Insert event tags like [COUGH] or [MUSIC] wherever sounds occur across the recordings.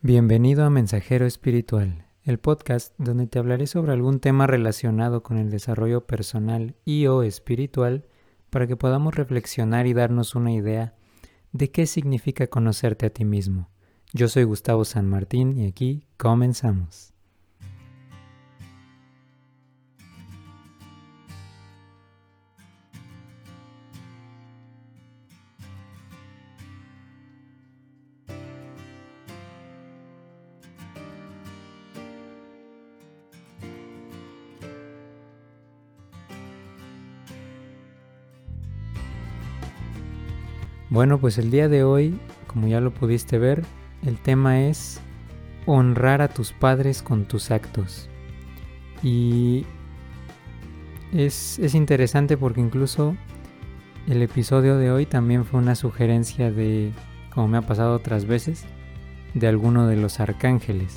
Bienvenido a Mensajero Espiritual, el podcast donde te hablaré sobre algún tema relacionado con el desarrollo personal y o espiritual para que podamos reflexionar y darnos una idea de qué significa conocerte a ti mismo. Yo soy Gustavo San Martín y aquí comenzamos. Bueno, pues el día de hoy, como ya lo pudiste ver, el tema es honrar a tus padres con tus actos. Y es, es, interesante porque incluso el episodio de hoy también fue una sugerencia de, como me ha pasado otras veces, de alguno de los arcángeles.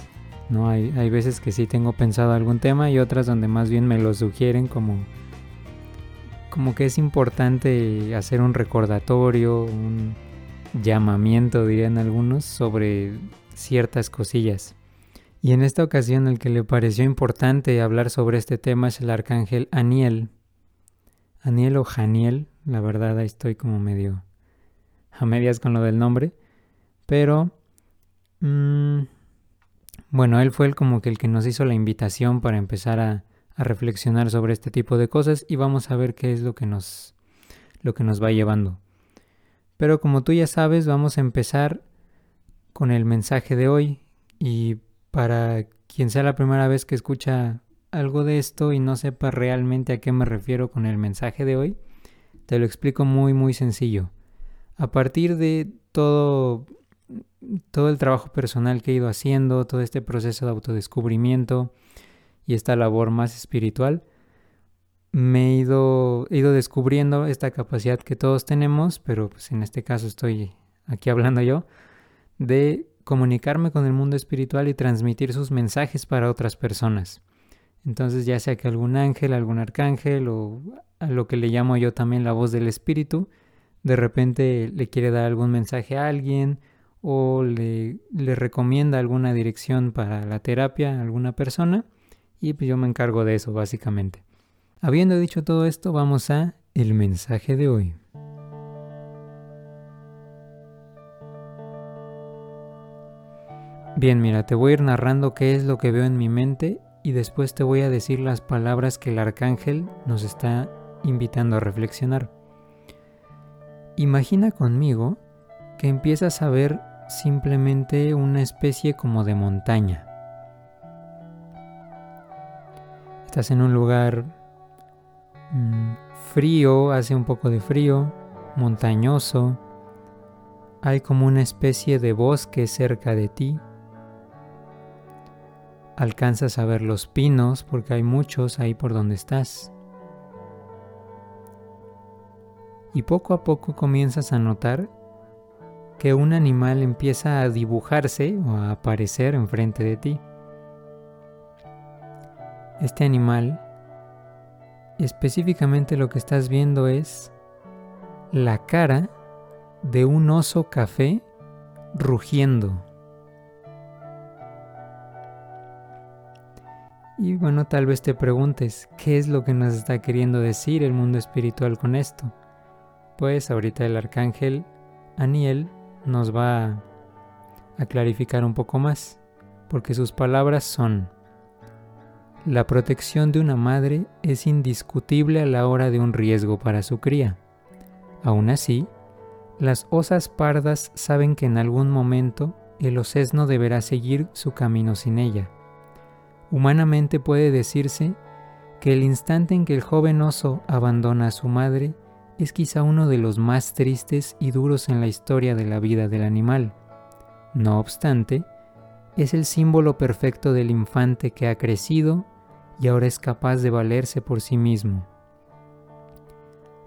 ¿no? Hay, hay veces que sí tengo pensado algún tema y otras donde más bien me lo sugieren como como que es importante hacer un recordatorio, un llamamiento, dirían algunos, sobre ciertas cosillas. Y en esta ocasión el que le pareció importante hablar sobre este tema es el arcángel Aniel. Aniel o Janiel, la verdad ahí estoy como medio a medias con lo del nombre, pero mmm, bueno, él fue el como que el que nos hizo la invitación para empezar a, a reflexionar sobre este tipo de cosas y vamos a ver qué es lo que nos lo que nos va llevando. Pero como tú ya sabes, vamos a empezar con el mensaje de hoy y para quien sea la primera vez que escucha algo de esto y no sepa realmente a qué me refiero con el mensaje de hoy, te lo explico muy muy sencillo. A partir de todo todo el trabajo personal que he ido haciendo, todo este proceso de autodescubrimiento, y esta labor más espiritual, me he ido, ido descubriendo esta capacidad que todos tenemos, pero pues en este caso estoy aquí hablando yo, de comunicarme con el mundo espiritual y transmitir sus mensajes para otras personas. Entonces ya sea que algún ángel, algún arcángel o lo que le llamo yo también la voz del espíritu, de repente le quiere dar algún mensaje a alguien o le recomienda alguna dirección para la terapia a alguna persona, y pues yo me encargo de eso básicamente. Habiendo dicho todo esto, vamos a el mensaje de hoy. Bien, mira, te voy a ir narrando qué es lo que veo en mi mente y después te voy a decir las palabras que el arcángel nos está invitando a reflexionar. Imagina conmigo que empiezas a ver simplemente una especie como de montaña. Estás en un lugar mm, frío, hace un poco de frío, montañoso. Hay como una especie de bosque cerca de ti. Alcanzas a ver los pinos porque hay muchos ahí por donde estás. Y poco a poco comienzas a notar que un animal empieza a dibujarse o a aparecer enfrente de ti. Este animal, específicamente lo que estás viendo es la cara de un oso café rugiendo. Y bueno, tal vez te preguntes, ¿qué es lo que nos está queriendo decir el mundo espiritual con esto? Pues ahorita el arcángel Aniel nos va a clarificar un poco más, porque sus palabras son, la protección de una madre es indiscutible a la hora de un riesgo para su cría. Aún así, las osas pardas saben que en algún momento el osesno deberá seguir su camino sin ella. Humanamente puede decirse que el instante en que el joven oso abandona a su madre es quizá uno de los más tristes y duros en la historia de la vida del animal. No obstante, es el símbolo perfecto del infante que ha crecido y ahora es capaz de valerse por sí mismo.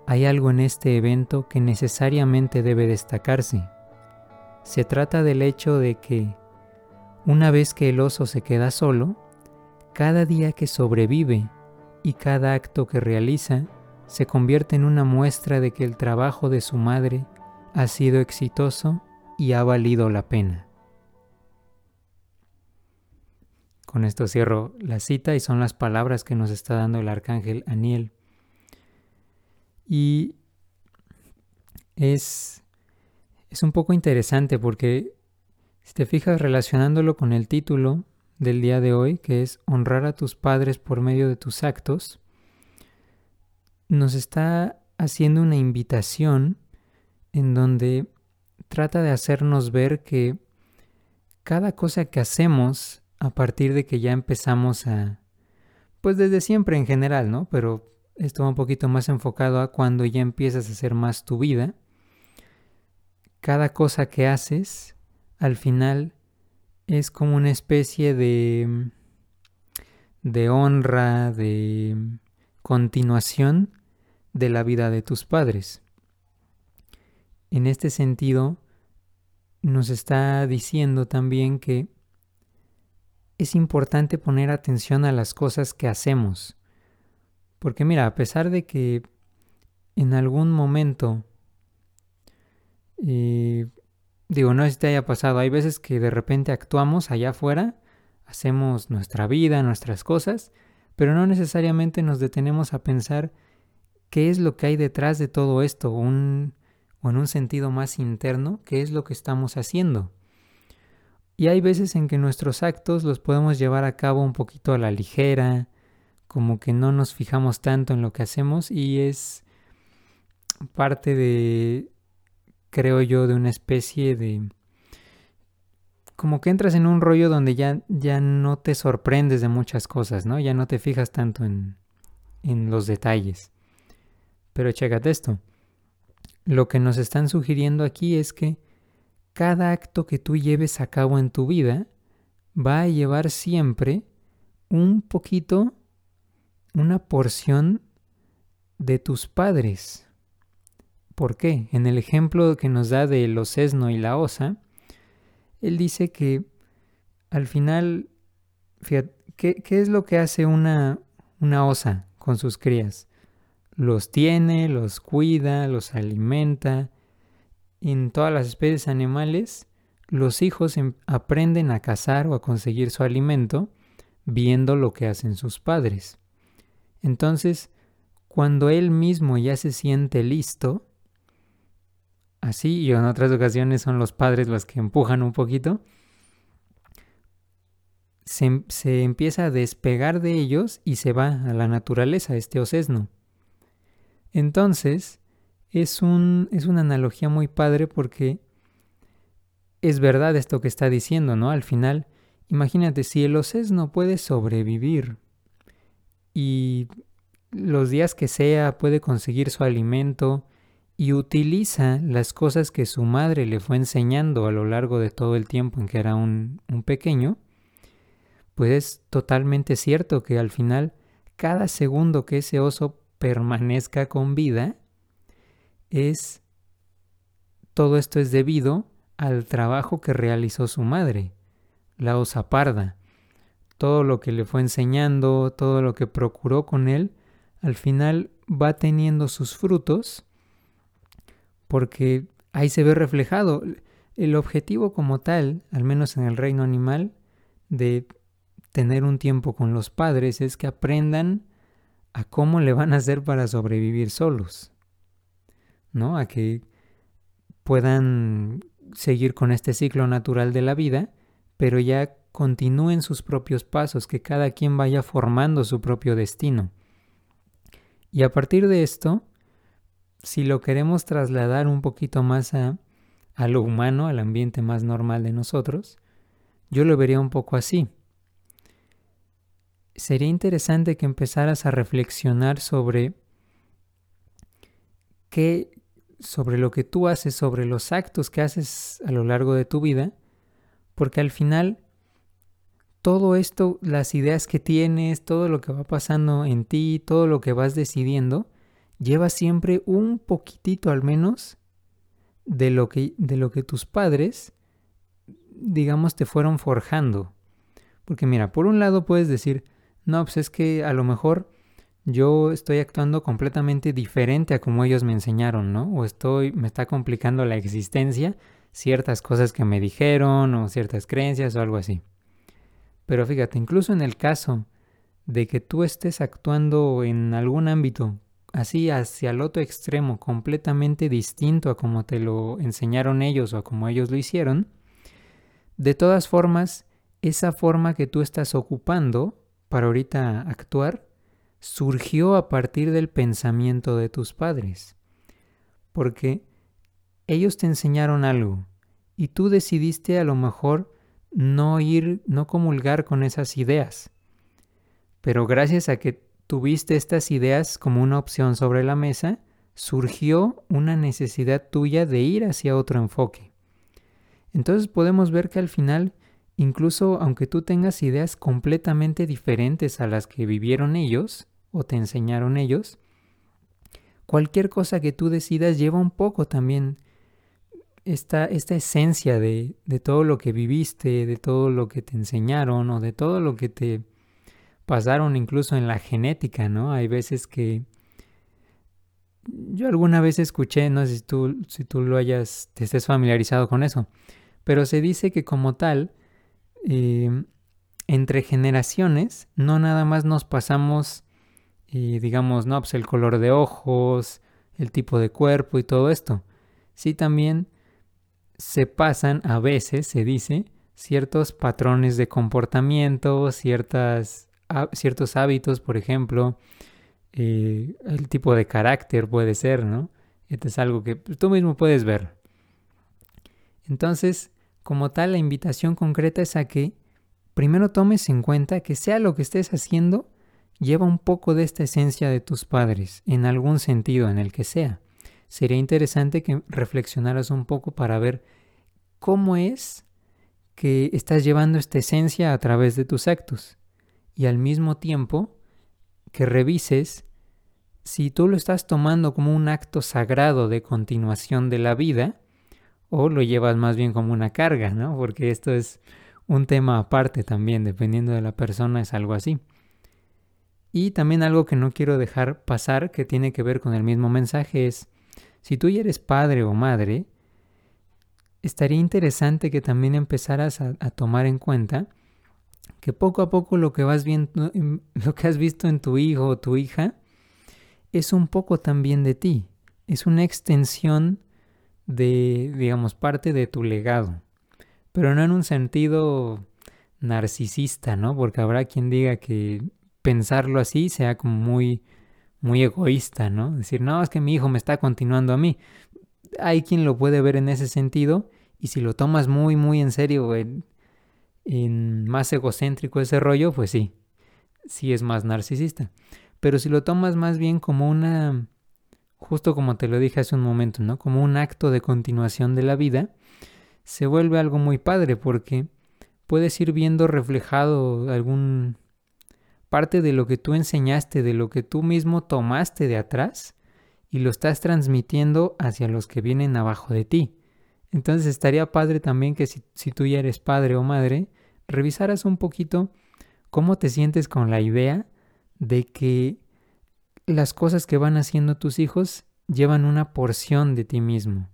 Hay algo en este evento que necesariamente debe destacarse. Se trata del hecho de que, una vez que el oso se queda solo, cada día que sobrevive y cada acto que realiza se convierte en una muestra de que el trabajo de su madre ha sido exitoso y ha valido la pena. Con esto cierro la cita y son las palabras que nos está dando el arcángel Aniel. Y es, es un poco interesante porque si te fijas relacionándolo con el título del día de hoy, que es honrar a tus padres por medio de tus actos, nos está haciendo una invitación en donde trata de hacernos ver que cada cosa que hacemos a partir de que ya empezamos a, pues desde siempre en general, ¿no? Pero esto va un poquito más enfocado a cuando ya empiezas a hacer más tu vida. Cada cosa que haces, al final, es como una especie de, de honra, de continuación de la vida de tus padres. En este sentido, nos está diciendo también que es importante poner atención a las cosas que hacemos. Porque mira, a pesar de que en algún momento, eh, digo, no sé si te haya pasado, hay veces que de repente actuamos allá afuera, hacemos nuestra vida, nuestras cosas, pero no necesariamente nos detenemos a pensar qué es lo que hay detrás de todo esto, un, o en un sentido más interno, qué es lo que estamos haciendo. Y hay veces en que nuestros actos los podemos llevar a cabo un poquito a la ligera, como que no nos fijamos tanto en lo que hacemos y es parte de, creo yo, de una especie de... como que entras en un rollo donde ya, ya no te sorprendes de muchas cosas, ¿no? Ya no te fijas tanto en, en los detalles. Pero chécate esto. Lo que nos están sugiriendo aquí es que cada acto que tú lleves a cabo en tu vida va a llevar siempre un poquito, una porción de tus padres. ¿Por qué? En el ejemplo que nos da de los esno y la osa, él dice que al final, fíjate, ¿qué, ¿qué, es lo que hace una, una osa con sus crías? Los tiene, los cuida, los alimenta, en todas las especies animales, los hijos em, aprenden a cazar o a conseguir su alimento viendo lo que hacen sus padres. Entonces, cuando él mismo ya se siente listo, así y en otras ocasiones son los padres los que empujan un poquito, se, empieza a despegar de ellos y se va a la naturaleza, este osesno. Entonces, es, un, es una analogía muy padre porque es verdad esto que está diciendo, ¿no? Al final, imagínate, si el OCES no puede sobrevivir y los días que sea puede conseguir su alimento y utiliza las cosas que su madre le fue enseñando a lo largo de todo el tiempo en que era un, un pequeño, pues es totalmente cierto que al final cada segundo que ese oso permanezca con vida, es todo esto es debido al trabajo que realizó su madre, la osa parda. Todo lo que le fue enseñando, todo lo que procuró con él, al final va teniendo sus frutos porque ahí se ve reflejado el objetivo como tal, al menos en el reino animal, de tener un tiempo con los padres es que aprendan a cómo le van a hacer para sobrevivir solos. ¿No? A que puedan seguir con este ciclo natural de la vida, pero ya continúen sus propios pasos, que cada quien vaya formando su propio destino. Y a partir de esto, si lo queremos trasladar un poquito más a, a lo humano, al ambiente más normal de nosotros, yo lo vería un poco así. Sería interesante que empezaras a reflexionar sobre qué, sobre lo que tú haces, sobre los actos que haces a lo largo de tu vida, porque al final todo esto, las ideas que tienes, todo lo que va pasando en ti, todo lo que vas decidiendo, lleva siempre un poquitito al menos de lo que, de lo que tus padres, digamos, te fueron forjando. Porque mira, por un lado puedes decir, no, pues es que a lo mejor yo estoy actuando completamente diferente a como ellos me enseñaron, ¿no? O estoy, me está complicando la existencia ciertas cosas que me dijeron o ciertas creencias o algo así. Pero fíjate, incluso en el caso de que tú estés actuando en algún ámbito así hacia el otro extremo, completamente distinto a como te lo enseñaron ellos o a como ellos lo hicieron, de todas formas, esa forma que tú estás ocupando para ahorita actuar surgió a partir del pensamiento de tus padres. Porque ellos te enseñaron algo y tú decidiste a lo mejor no ir, no comulgar con esas ideas. Pero gracias a que tuviste estas ideas como una opción sobre la mesa, surgió una necesidad tuya de ir hacia otro enfoque. Entonces podemos ver que al final, incluso aunque tú tengas ideas completamente diferentes a las que vivieron ellos o te enseñaron ellos, cualquier cosa que tú decidas lleva un poco también esta, esta esencia de, de todo lo que viviste, de todo lo que te enseñaron o de todo lo que te pasaron incluso en la genética, ¿no? Hay veces que yo alguna vez escuché, no sé si tú, si tú lo hayas, te estés familiarizado con eso, pero se dice que como tal, eh, entre generaciones, no nada más nos pasamos, y digamos, no, pues el color de ojos, el tipo de cuerpo y todo esto. Sí también se pasan a veces, se dice, ciertos patrones de comportamiento, ciertas ciertos hábitos, por ejemplo, eh, el tipo de carácter puede ser, ¿no? Esto es algo que tú mismo puedes ver. Entonces, como tal, la invitación concreta es a que primero tomes en cuenta que sea lo que estés haciendo, lleva un poco de esta esencia de tus padres, en algún sentido, en el que sea. Sería interesante que reflexionaras un poco para ver cómo es que estás llevando esta esencia a través de tus actos y al mismo tiempo que revises si tú lo estás tomando como un acto sagrado de continuación de la vida o lo llevas más bien como una carga, ¿no? Porque esto es un tema aparte también, dependiendo de la persona es algo así. Y también algo que no quiero dejar pasar, que tiene que ver con el mismo mensaje, es, si tú ya eres padre o madre, estaría interesante que también empezaras a, tomar en cuenta que poco a poco lo que vas viendo, [LAUGHS] lo que has visto en tu hijo o tu hija, es un poco también de ti. Es una extensión de, digamos, parte de tu legado. Pero no en un sentido narcisista, ¿no? Porque habrá quien diga que pensarlo así sea como muy, muy egoísta, ¿no? Decir, no, es que mi hijo me está continuando a mí. Hay quien lo puede ver en ese sentido y si lo tomas muy, muy en serio, en más egocéntrico ese rollo, pues sí, sí es más narcisista. Pero si lo tomas más bien como una, justo como te lo dije hace un momento, ¿no? Como un acto de continuación de la vida, se vuelve algo muy padre porque puedes ir viendo reflejado algún parte de lo que tú enseñaste, de lo que tú mismo tomaste de atrás y lo estás transmitiendo hacia los que vienen abajo de ti. Entonces estaría padre también que si, tú ya eres padre o madre, revisaras un poquito cómo te sientes con la idea de que las cosas que van haciendo tus hijos llevan una porción de ti mismo.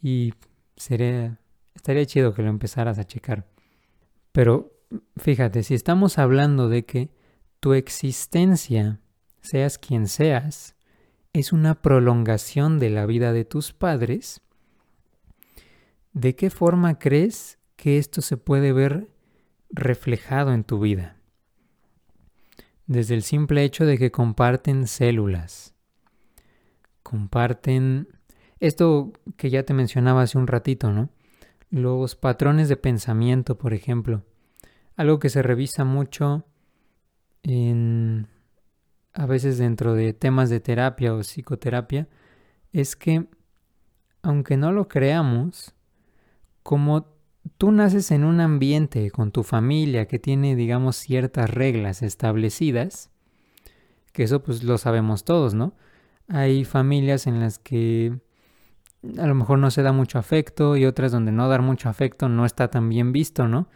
Y sería, estaría chido que lo empezaras a checar. Pero fíjate, si estamos hablando de que tu existencia, seas quien seas, es una prolongación de la vida de tus padres, ¿de qué forma crees que esto se puede ver reflejado en tu vida. Desde el simple hecho de que comparten células, comparten esto que ya te mencionaba hace un ratito, ¿no? Los patrones de pensamiento, por ejemplo. Algo que se revisa mucho en a veces dentro de temas de terapia o psicoterapia es que aunque no lo creamos, como tú naces en un ambiente con tu familia que tiene, digamos, ciertas reglas establecidas, que eso pues lo sabemos todos, ¿no? Hay familias en las que a lo mejor no se da mucho afecto y otras donde no dar mucho afecto no está tan bien visto, ¿no?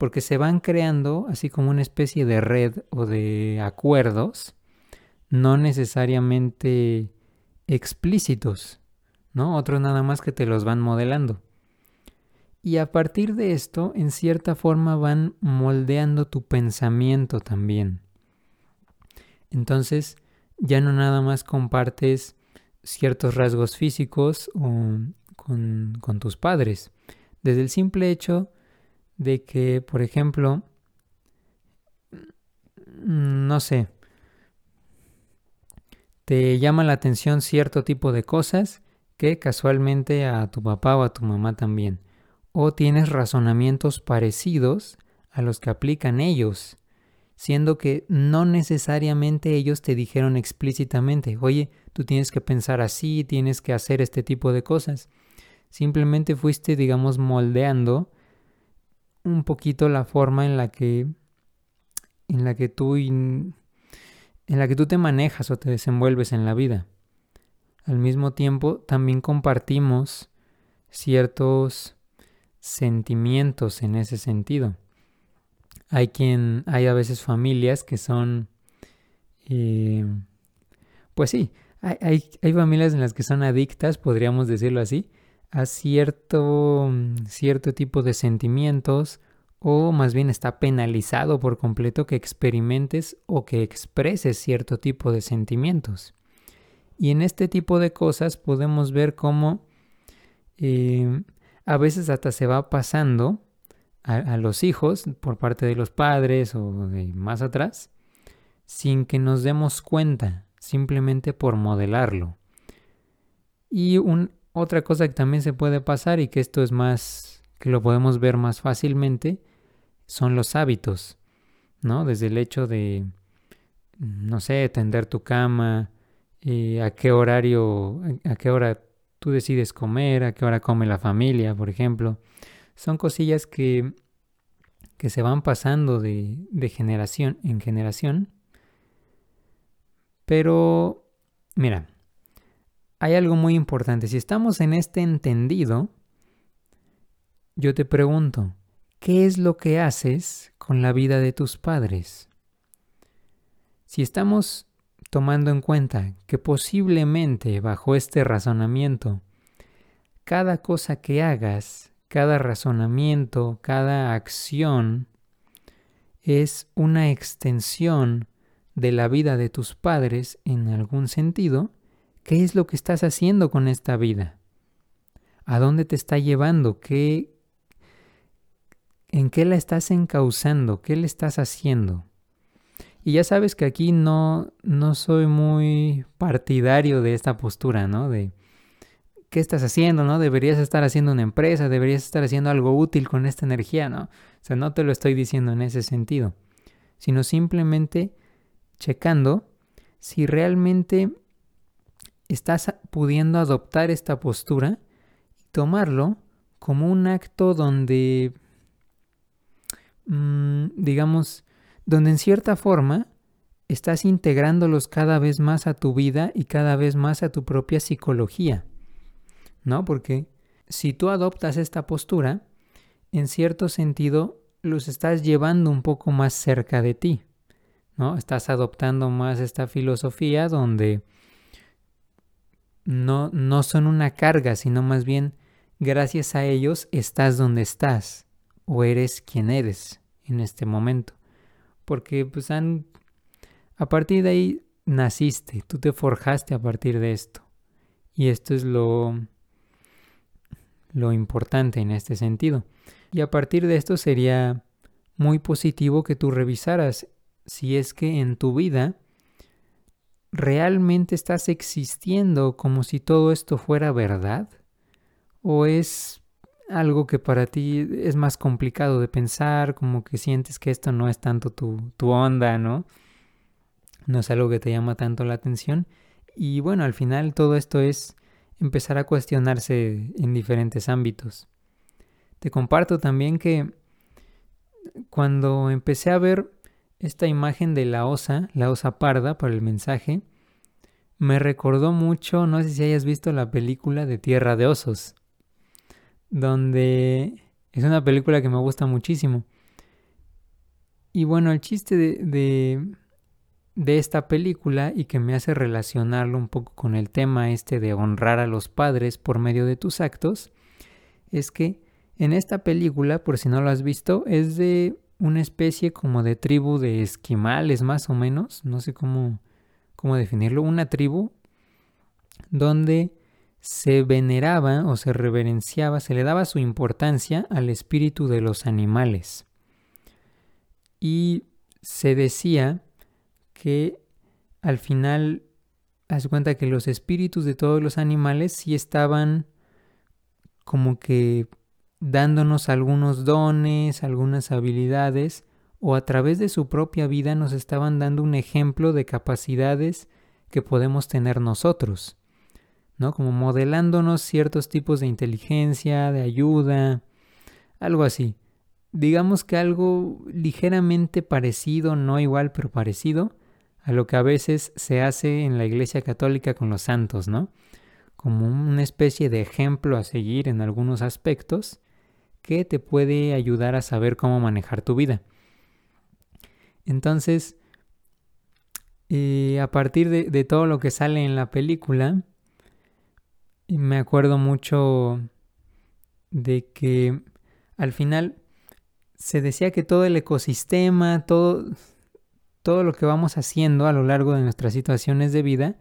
Porque se van creando así como una especie de red o de acuerdos, no necesariamente explícitos, ¿no? Otros nada más que te los van modelando. Y a partir de esto, en cierta forma van moldeando tu pensamiento también. Entonces, ya no nada más compartes ciertos rasgos físicos con, con tus padres. Desde el simple hecho de que, por ejemplo, no sé, te llama la atención cierto tipo de cosas que casualmente a tu papá o a tu mamá también. O tienes razonamientos parecidos a los que aplican ellos, siendo que no necesariamente ellos te dijeron explícitamente, oye, tú tienes que pensar así, tienes que hacer este tipo de cosas. Simplemente fuiste, digamos, moldeando un poquito la forma en la que en la que tú en la que tú te manejas o te desenvuelves en la vida. Al mismo tiempo, también compartimos ciertos sentimientos en ese sentido. Hay quien, hay a veces familias que son, eh, pues sí, hay, hay, familias en las que son adictas, podríamos decirlo así, a cierto, cierto tipo de sentimientos o más bien está penalizado por completo que experimentes o que expreses cierto tipo de sentimientos. Y en este tipo de cosas podemos ver cómo eh, a veces hasta se va pasando a, los hijos por parte de los padres o de más atrás, sin que nos demos cuenta, simplemente por modelarlo. Y otra cosa que también se puede pasar y que esto es más, que lo podemos ver más fácilmente, son los hábitos, ¿no? Desde el hecho de, no sé, tender tu cama, eh, a qué horario, a qué hora tú decides comer, a qué hora come la familia, por ejemplo. Son cosillas que, que se van pasando de, de generación en generación. Pero, mira, hay algo muy importante. Si estamos en este entendido, yo te pregunto, ¿qué es lo que haces con la vida de tus padres? Si estamos tomando en cuenta que posiblemente bajo este razonamiento, cada cosa que hagas, cada razonamiento, cada acción, es una extensión de la vida de tus padres en algún sentido, ¿qué es lo que estás haciendo con esta vida? ¿A dónde te está llevando? ¿Qué, ¿En qué la estás encauzando? ¿Qué le estás haciendo? Y ya sabes que aquí no, no soy muy partidario de esta postura, ¿no? De qué estás haciendo, ¿no? Deberías estar haciendo una empresa, deberías estar haciendo algo útil con esta energía, ¿no? O sea, no te lo estoy diciendo en ese sentido, sino simplemente checando si realmente estás pudiendo adoptar esta postura y tomarlo como un acto donde, mm, digamos, donde en cierta forma estás integrándolos cada vez más a tu vida y cada vez más a tu propia psicología. ¿No? Porque si tú adoptas esta postura, en cierto sentido los estás llevando un poco más cerca de ti. ¿No? Estás adoptando más esta filosofía donde no, no son una carga, sino más bien gracias a ellos estás donde estás o eres quien eres en este momento porque pues han, a partir de ahí naciste, tú te forjaste a partir de esto. Y esto es lo, lo importante en este sentido. Y a partir de esto sería muy positivo que tú revisaras si es que en tu vida realmente estás existiendo como si todo esto fuera verdad o es algo que para ti es más complicado de pensar, como que sientes que esto no es tanto tu, tu onda, ¿no? No es algo que te llama tanto la atención. Y bueno, al final todo esto es empezar a cuestionarse en diferentes ámbitos. Te comparto también que cuando empecé a ver esta imagen de la osa, la osa parda para el mensaje, me recordó mucho, no sé si hayas visto la película de Tierra de Osos donde es una película que me gusta muchísimo. Y bueno, el chiste de, de, esta película y que me hace relacionarlo un poco con el tema este de honrar a los padres por medio de tus actos, es que En esta película, por si no lo has visto, es de una especie como de tribu de esquimales más o menos, no sé cómo, cómo definirlo, una tribu donde se veneraba o se reverenciaba, se le daba su importancia al espíritu de los animales. Y se decía que al final, haz cuenta que los espíritus de todos los animales sí estaban como que dándonos algunos dones, algunas habilidades, o a través de su propia vida nos estaban dando un ejemplo de capacidades que podemos tener nosotros. ¿no? Como modelándonos ciertos tipos de inteligencia, de ayuda, algo así. Digamos que algo ligeramente parecido, no igual, pero parecido a lo que a veces se hace en la Iglesia Católica con los santos, ¿no? Como una especie de ejemplo a seguir en algunos aspectos que te puede ayudar a saber cómo manejar tu vida. Entonces, eh, a partir de todo lo que sale en la película, me acuerdo mucho de que al final se decía que todo el ecosistema, todo, todo lo que vamos haciendo a lo largo de nuestras situaciones de vida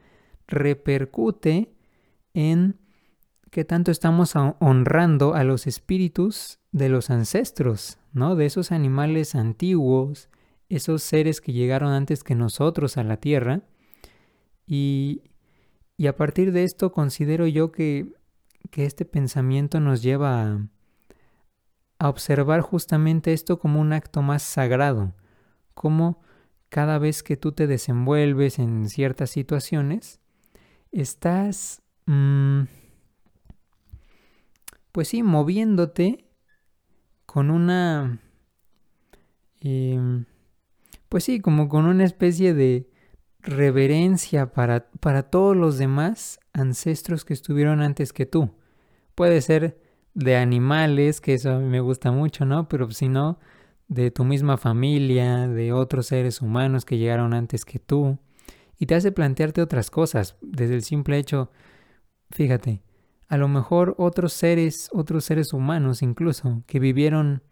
repercute en que tanto estamos honrando a los espíritus de los ancestros, ¿no? De esos animales antiguos, esos seres que llegaron antes que nosotros a la tierra. Y, y a partir de esto considero yo que, este pensamiento nos lleva a, a observar justamente esto como un acto más sagrado, como cada vez que tú te desenvuelves en ciertas situaciones, estás, mm, pues sí, moviéndote con una, em, pues sí, como con una especie de, reverencia para, para todos los demás ancestros que estuvieron antes que tú. Puede ser de animales, que eso a mí me gusta mucho, ¿no? Pero si no, de tu misma familia, de otros seres humanos que llegaron antes que tú. Y te hace plantearte otras cosas, desde el simple hecho, fíjate, a lo mejor otros seres, otros seres humanos incluso, que vivieron,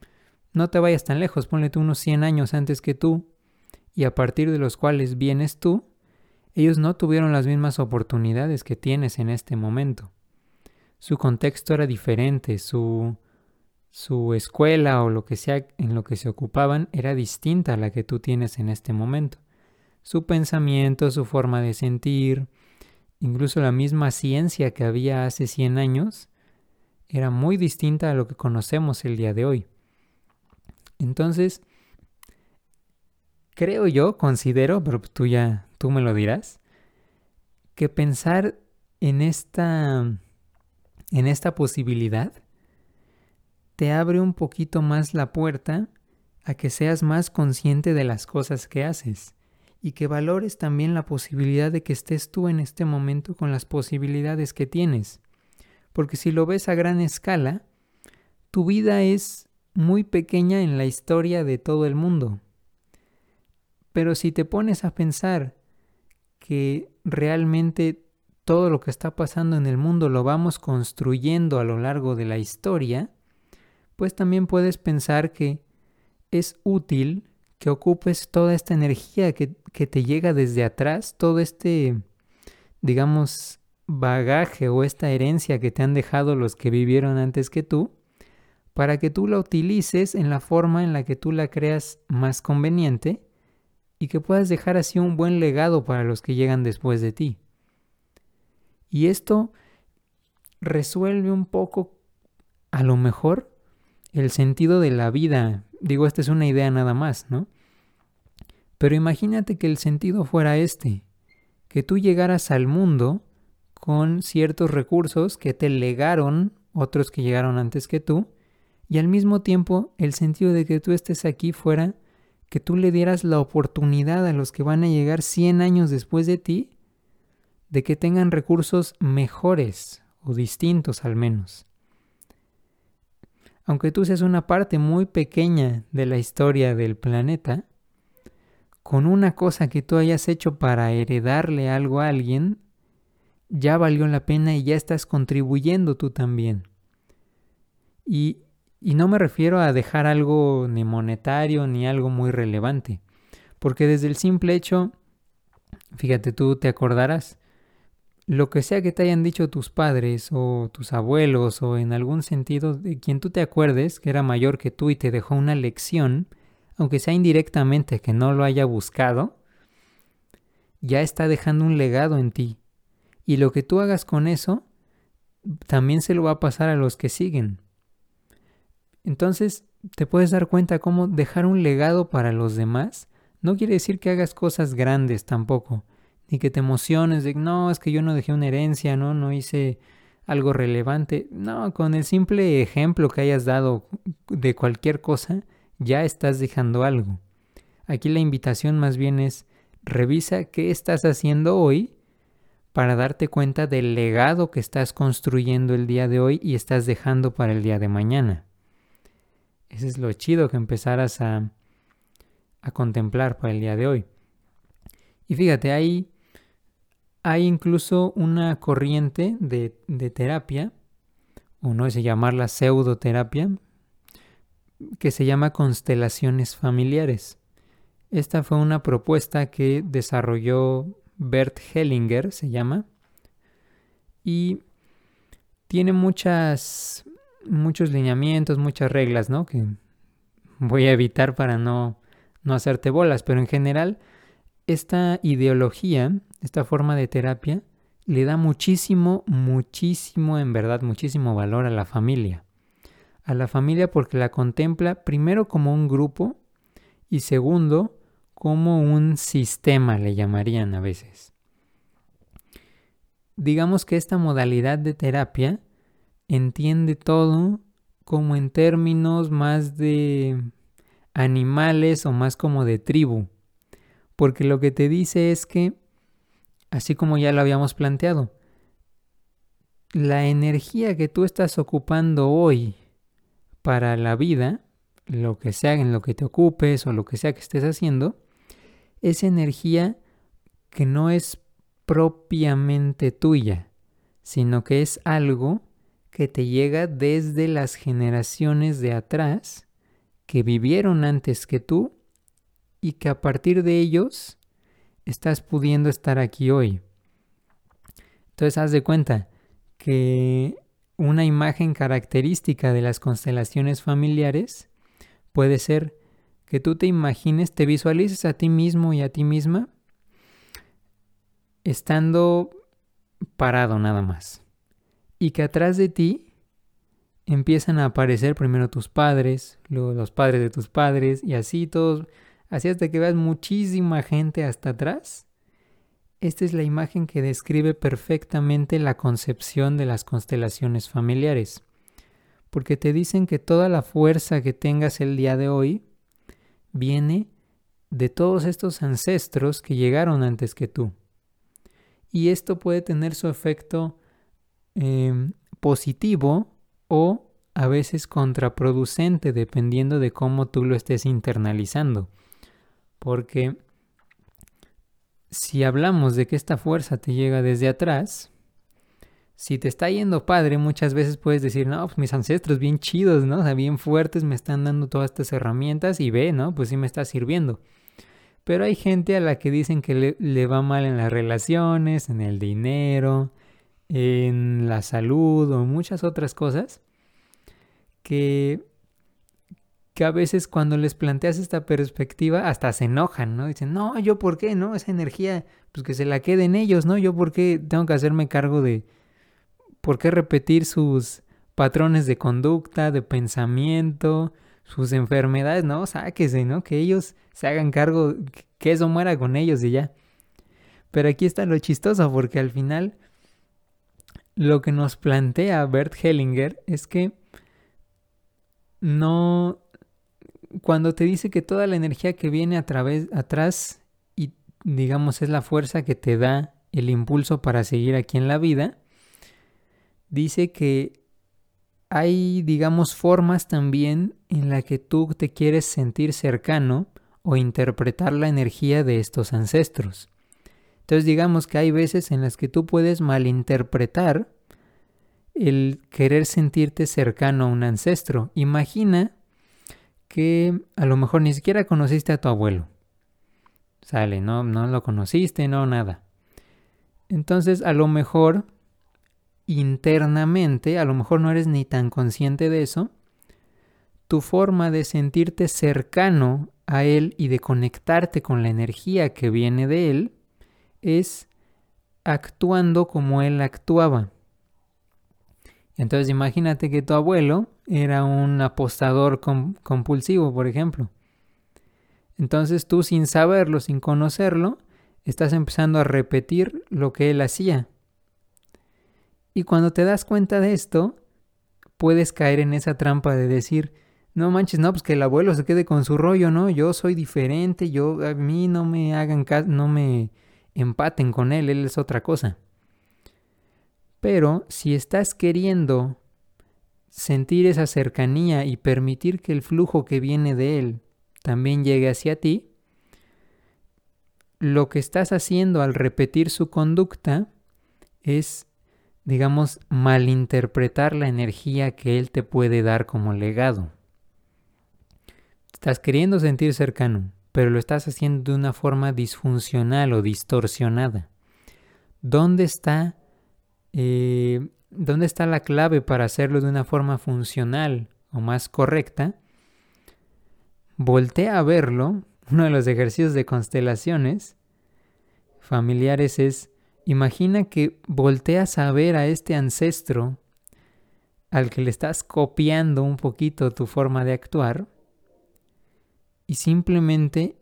no te vayas tan lejos, ponle tú unos 100 años antes que tú, y a partir de los cuales vienes tú, ellos no tuvieron las mismas oportunidades que tienes en este momento. Su contexto era diferente, su, su escuela o lo que sea en lo que se ocupaban era distinta a la que tú tienes en este momento. Su pensamiento, su forma de sentir, incluso la misma ciencia que había hace 100 años, era muy distinta a lo que conocemos el día de hoy. Entonces, creo yo, considero, pero tú ya, tú me lo dirás, que pensar en esta, en esta posibilidad te abre un poquito más la puerta a que seas más consciente de las cosas que haces y que valores también la posibilidad de que estés tú en este momento con las posibilidades que tienes. Porque si lo ves a gran escala, tu vida es muy pequeña en la historia de todo el mundo. Pero si te pones a pensar que realmente todo lo que está pasando en el mundo lo vamos construyendo a lo largo de la historia, pues también puedes pensar que es útil que ocupes toda esta energía que, que te llega desde atrás, todo este, digamos, bagaje o esta herencia que te han dejado los que vivieron antes que tú, para que tú la utilices en la forma en la que tú la creas más conveniente y que puedas dejar así un buen legado para los que llegan después de ti. Y esto resuelve un poco, a lo mejor, el sentido de la vida. Digo, esta es una idea nada más, ¿no? Pero imagínate que el sentido fuera este, que tú llegaras al mundo con ciertos recursos que te legaron otros que llegaron antes que tú, y al mismo tiempo el sentido de que tú estés aquí fuera que tú le dieras la oportunidad a los que van a llegar 100 años después de ti de que tengan recursos mejores o distintos al menos. Aunque tú seas una parte muy pequeña de la historia del planeta, con una cosa que tú hayas hecho para heredarle algo a alguien, ya valió la pena y ya estás contribuyendo tú también. Y Y no me refiero a dejar algo ni monetario ni algo muy relevante, porque desde el simple hecho, fíjate, tú te acordarás, lo que sea que te hayan dicho tus padres o tus abuelos o en algún sentido de quien tú te acuerdes que era mayor que tú y te dejó una lección, aunque sea indirectamente que no lo haya buscado, ya está dejando un legado en ti. Y lo que tú hagas con eso, también se lo va a pasar a los que siguen. Entonces, te puedes dar cuenta cómo dejar un legado para los demás no quiere decir que hagas cosas grandes tampoco ni que te emociones de, no, es que yo no dejé una herencia, no, no hice algo relevante. No, con el simple ejemplo que hayas dado de cualquier cosa, ya estás dejando algo. Aquí la invitación más bien es, revisa qué estás haciendo hoy para darte cuenta del legado que estás construyendo el día de hoy y estás dejando para el día de mañana. Ese es lo chido que empezaras a, a contemplar para el día de hoy. Y fíjate, ahí hay incluso una corriente de, terapia, o no sé llamarla pseudoterapia, que se llama constelaciones familiares. Esta fue una propuesta que desarrolló Bert Hellinger, se llama, y tiene muchas, muchos lineamientos, muchas reglas, ¿no? Que voy a evitar para no, no hacerte bolas, pero en general esta ideología esta forma de terapia le da muchísimo, muchísimo, en verdad, muchísimo valor a la familia. A la familia porque la contempla primero como un grupo y segundo como un sistema, le llamarían a veces. Digamos que esta modalidad de terapia entiende todo como en términos más de animales o más como de tribu. Porque lo que te dice es que así como ya lo habíamos planteado. La energía que tú estás ocupando hoy para la vida, lo que sea en lo que te ocupes o lo que sea que estés haciendo, es energía que no es propiamente tuya, sino que es algo que te llega desde las generaciones de atrás que vivieron antes que tú y que a partir de ellos estás pudiendo estar aquí hoy. Entonces haz de cuenta que una imagen característica de las constelaciones familiares puede ser que tú te imagines, te visualices a ti mismo y a ti misma estando parado nada más. Y que atrás de ti empiezan a aparecer primero tus padres, luego los padres de tus padres y así todos así hasta que veas muchísima gente hasta atrás. Esta es la imagen que describe perfectamente la concepción de las constelaciones familiares, porque te dicen que toda la fuerza que tengas el día de hoy viene de todos estos ancestros que llegaron antes que tú. Y esto puede tener su efecto em, positivo o a veces contraproducente dependiendo de cómo tú lo estés internalizando. Porque si hablamos de que esta fuerza te llega desde atrás, si te está yendo padre, muchas veces puedes decir, no, pues mis ancestros bien chidos, ¿no? O sea, bien fuertes, me están dando todas estas herramientas y ve, ¿no? Pues sí me está sirviendo. Pero hay gente a la que dicen que le, le va mal en las relaciones, en el dinero, en la salud o muchas otras cosas que que a veces cuando les planteas esta perspectiva hasta se enojan, ¿no? Dicen, no, yo por qué, ¿no? Esa energía, pues que se la queden ellos, ¿no? Yo por qué tengo que hacerme cargo de, ¿por qué repetir sus patrones de conducta, de pensamiento, sus enfermedades? No, sáquese, ¿no? Que ellos se hagan cargo, que eso muera con ellos y ya. Pero aquí está lo chistoso, porque al final lo que nos plantea Bert Hellinger es que no cuando te dice que toda la energía que viene a través, atrás y digamos es la fuerza que te da el impulso para seguir aquí en la vida, dice que hay, digamos, formas también en la que tú te quieres sentir cercano o interpretar la energía de estos ancestros. Entonces digamos que hay veces en las que tú puedes malinterpretar el querer sentirte cercano a un ancestro. Imagina que a lo mejor ni siquiera conociste a tu abuelo. Sale, no, no lo conociste, no, nada. Entonces, a lo mejor internamente, a lo mejor no eres ni tan consciente de eso, tu forma de sentirte cercano a Él y de conectarte con la energía que viene de Él es actuando como Él actuaba. Entonces imagínate que tu abuelo era un apostador compulsivo, por ejemplo. Entonces tú sin saberlo, sin conocerlo, estás empezando a repetir lo que él hacía. Y cuando te das cuenta de esto, puedes caer en esa trampa de decir, no manches, no, pues que el abuelo se quede con su rollo, ¿no? Yo soy diferente, yo a mí no me hagan caso, no me empaten con él, él es otra cosa. Pero si estás queriendo sentir esa cercanía y permitir que el flujo que viene de él también llegue hacia ti, lo que estás haciendo al repetir su conducta es, digamos, malinterpretar la energía que él te puede dar como legado. Estás queriendo sentir cercano, pero lo estás haciendo de una forma disfuncional o distorsionada. ¿Dónde está, eh, ¿dónde está la clave para hacerlo de una forma funcional o más correcta? Voltea a verlo. [LAUGHS] Uno de los ejercicios de constelaciones familiares es, imagina que volteas a ver a este ancestro al que le estás copiando un poquito tu forma de actuar y simplemente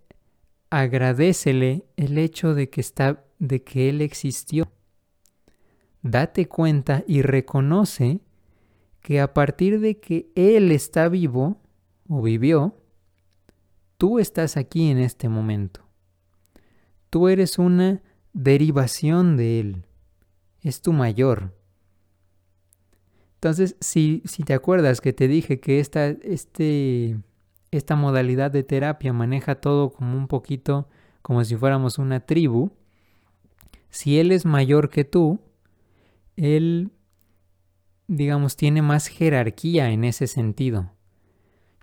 agradecele el hecho de que está de que él existió. Date cuenta y reconoce que a partir de que él está vivo o vivió, tú estás aquí en este momento. Tú eres una derivación de él. Es tu mayor. Entonces, si, si te acuerdas que te dije que esta, este esta modalidad de terapia maneja todo como un poquito como si fuéramos una tribu. Si él es mayor que tú, él, digamos, tiene más jerarquía en ese sentido.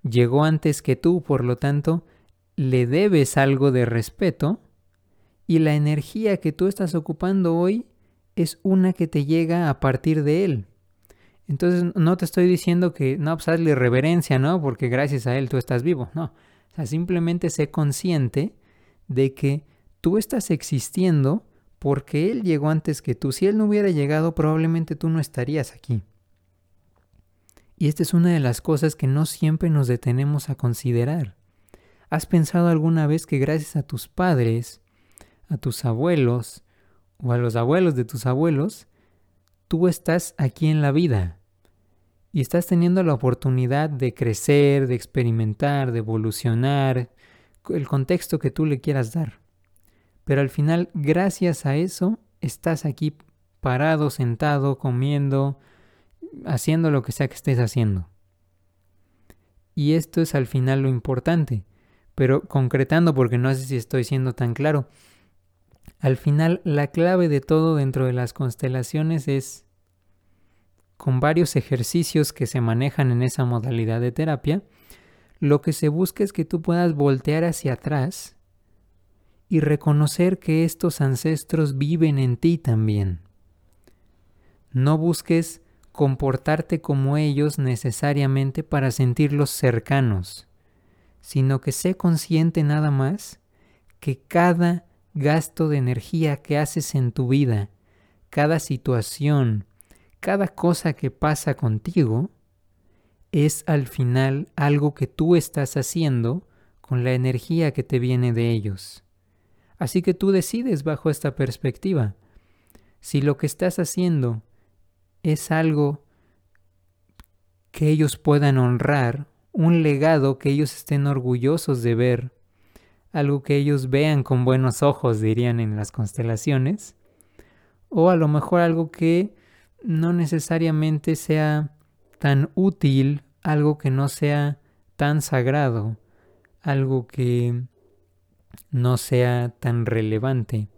Llegó antes que tú, por lo tanto, le debes algo de respeto y la energía que tú estás ocupando hoy es una que te llega a partir de él. Entonces no te estoy diciendo que no, pues hazle reverencia, ¿no? Porque gracias a él tú estás vivo. No. O sea, simplemente sé consciente de que tú estás existiendo porque él llegó antes que tú. Si él no hubiera llegado, probablemente tú no estarías aquí. Y esta es una de las cosas que no siempre nos detenemos a considerar. ¿Has pensado alguna vez que gracias a tus padres, a tus abuelos o a los abuelos de tus abuelos, tú estás aquí en la vida y estás teniendo la oportunidad de crecer, de experimentar, de evolucionar, el contexto que tú le quieras dar. Pero al final, gracias a eso, estás aquí parado, sentado, comiendo, haciendo lo que sea que estés haciendo. Y esto es al final lo importante. Pero concretando, porque no sé si estoy siendo tan claro, al final, la clave de todo dentro de las constelaciones es, con varios ejercicios que se manejan en esa modalidad de terapia, lo que se busca es que tú puedas voltear hacia atrás y reconocer que estos ancestros viven en ti también. No busques comportarte como ellos necesariamente para sentirlos cercanos, sino que sé consciente nada más que cada gasto de energía que haces en tu vida, cada situación, cada cosa que pasa contigo, es al final algo que tú estás haciendo con la energía que te viene de ellos. Así que tú decides bajo esta perspectiva. Si lo que estás haciendo es algo que ellos puedan honrar, un legado que ellos estén orgullosos de ver, algo que ellos vean con buenos ojos, dirían en las constelaciones, o a lo mejor algo que no necesariamente sea tan útil, algo que no sea tan sagrado, algo que no sea tan relevante.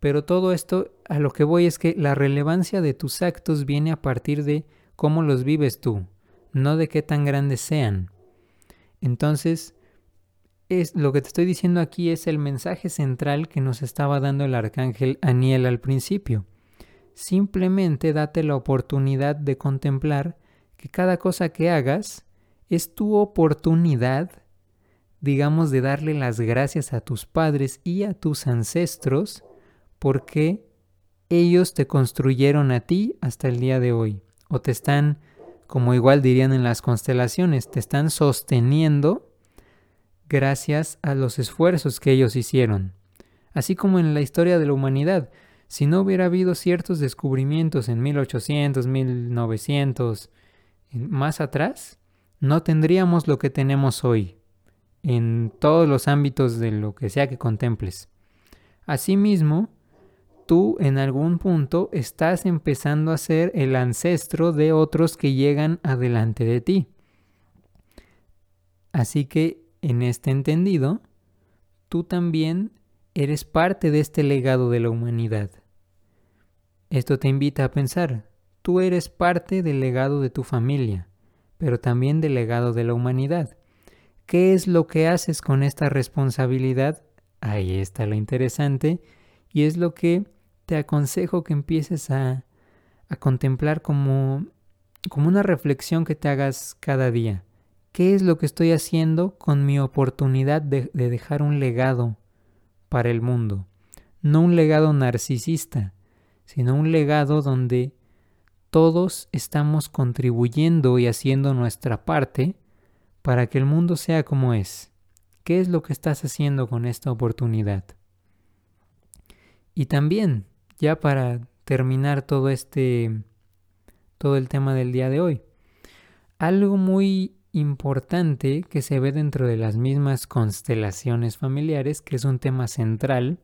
Pero todo esto a lo que voy es que la relevancia de tus actos viene a partir de cómo los vives tú, no de qué tan grandes sean. Entonces, es, lo que te estoy diciendo aquí es el mensaje central que nos estaba dando el arcángel Aniel al principio. Simplemente date la oportunidad de contemplar que cada cosa que hagas es tu oportunidad, digamos, de darle las gracias a tus padres y a tus ancestros porque ellos te construyeron a ti hasta el día de hoy. O te están, como igual dirían en las constelaciones, te están sosteniendo gracias a los esfuerzos que ellos hicieron. Así como en la historia de la humanidad, si no hubiera habido ciertos descubrimientos en 1800, 1900, más atrás, no tendríamos lo que tenemos hoy, en todos los ámbitos de lo que sea que contemples. Asimismo, tú en algún punto estás empezando a ser el ancestro de otros que llegan adelante de ti. Así que, en este entendido, tú también eres parte de este legado de la humanidad. Esto te invita a pensar, tú eres parte del legado de tu familia, pero también del legado de la humanidad. ¿Qué es lo que haces con esta responsabilidad? Ahí está lo interesante y es lo que te aconsejo que empieces a, a contemplar como, como una reflexión que te hagas cada día. ¿Qué es lo que estoy haciendo con mi oportunidad de, de dejar un legado para el mundo. No un legado narcisista, sino un legado donde todos estamos contribuyendo y haciendo nuestra parte para que el mundo sea como es. ¿Qué es lo que estás haciendo con esta oportunidad? Y también, ya para terminar todo este todo el tema del día de hoy, algo muy importante que se ve dentro de las mismas constelaciones familiares, que es un tema central,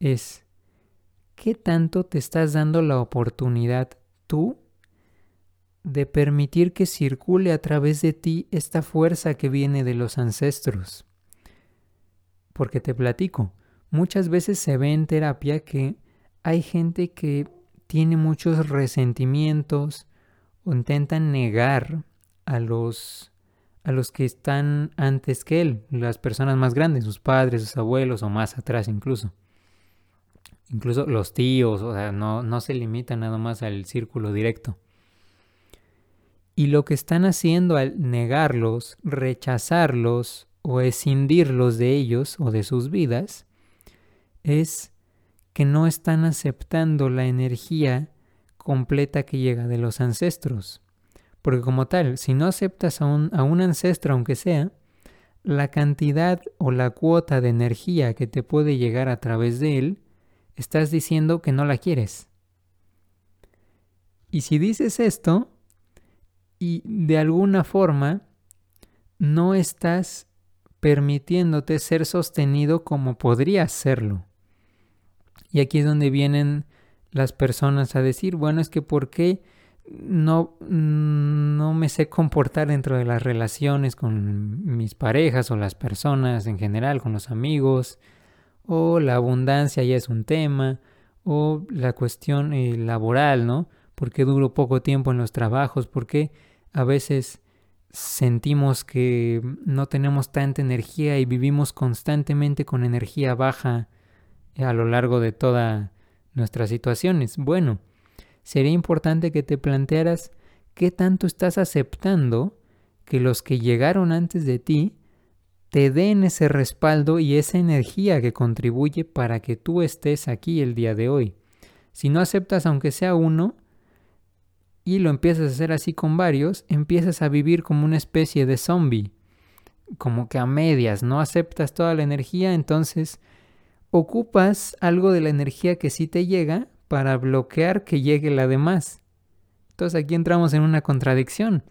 es qué tanto te estás dando la oportunidad tú de permitir que circule a través de ti esta fuerza que viene de los ancestros. Porque te platico, muchas veces se ve en terapia que hay gente que tiene muchos resentimientos o intentan negar a los a los que están antes que él, las personas más grandes, sus padres, sus abuelos o más atrás incluso. Incluso los tíos, o sea, no, no se limita nada más al círculo directo. Y lo que están haciendo al negarlos, rechazarlos o escindirlos de ellos o de sus vidas, es que no están aceptando la energía completa que llega de los ancestros. Porque como tal, si no aceptas a un, a un ancestro, aunque sea, la cantidad o la cuota de energía que te puede llegar a través de él, estás diciendo que no la quieres. Y si dices esto, y de alguna forma no estás permitiéndote ser sostenido como podrías serlo. Y aquí es donde vienen las personas a decir, bueno, es que ¿por qué no, no me sé comportar dentro de las relaciones con mis parejas o las personas en general, con los amigos, o la abundancia ya es un tema, o la cuestión eh, laboral, ¿no? ¿Por qué duro poco tiempo en los trabajos? ¿Por qué a veces sentimos que no tenemos tanta energía y vivimos constantemente con energía baja a lo largo de todas nuestras situaciones? Bueno, sería importante que te plantearas qué tanto estás aceptando que los que llegaron antes de ti te den ese respaldo y esa energía que contribuye para que tú estés aquí el día de hoy. Si no aceptas aunque sea uno y lo empiezas a hacer así con varios, empiezas a vivir como una especie de zombie, como que a medias, no aceptas toda la energía, entonces ocupas algo de la energía que sí te llega para bloquear que llegue la demás. Entonces aquí entramos en una contradicción,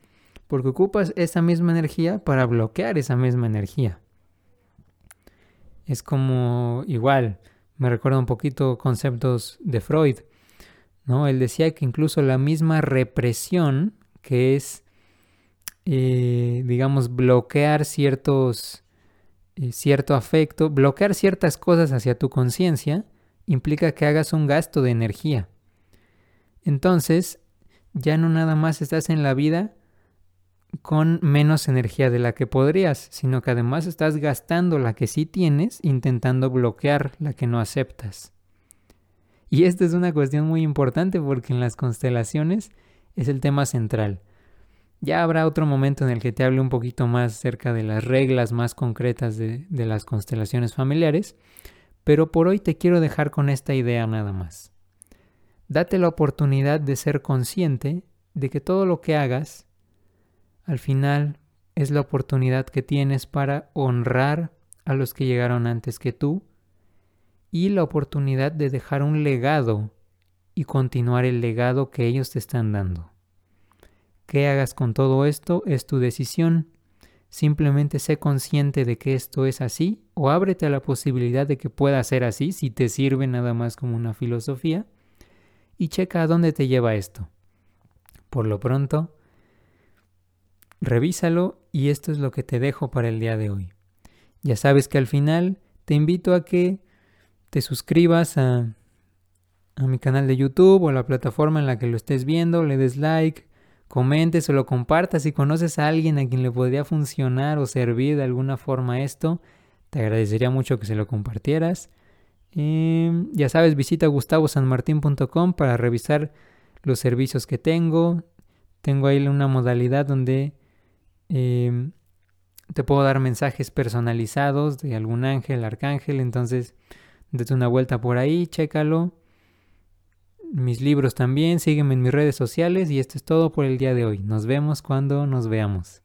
porque ocupas esa misma energía para bloquear esa misma energía. Es como igual, me recuerda un poquito conceptos de Freud, ¿no? Él decía que incluso la misma represión, que es, eh, digamos, bloquear ciertos, eh, cierto afecto, bloquear ciertas cosas hacia tu conciencia, implica que hagas un gasto de energía. Entonces, ya no nada más estás en la vida con menos energía de la que podrías, sino que además estás gastando la que sí tienes intentando bloquear la que no aceptas. Y esta es una cuestión muy importante porque en las constelaciones es el tema central. Ya habrá otro momento en el que te hable un poquito más acerca de las reglas más concretas de, las constelaciones familiares, pero por hoy te quiero dejar con esta idea nada más. Date la oportunidad de ser consciente de que todo lo que hagas, al final, es la oportunidad que tienes para honrar a los que llegaron antes que tú y la oportunidad de dejar un legado y continuar el legado que ellos te están dando. ¿Qué hagas con todo esto? Es tu decisión. Simplemente sé consciente de que esto es así o ábrete a la posibilidad de que pueda ser así si te sirve nada más como una filosofía y checa a dónde te lleva esto. Por lo pronto, revísalo y esto es lo que te dejo para el día de hoy. Ya sabes que al final te invito a que te suscribas a, a mi canal de YouTube o a la plataforma en la que lo estés viendo, le des like, comentes o lo compartas si conoces a alguien a quien le podría funcionar o servir de alguna forma esto. Te agradecería mucho que se lo compartieras. Em, ya sabes, visita gustavosanmartin.com para revisar los servicios que tengo. Tengo ahí una modalidad donde em, te puedo dar mensajes personalizados de algún ángel, arcángel. Entonces, date una vuelta por ahí, chécalo. Mis libros también, sígueme en mis redes sociales y esto es todo por el día de hoy. Nos vemos cuando nos veamos.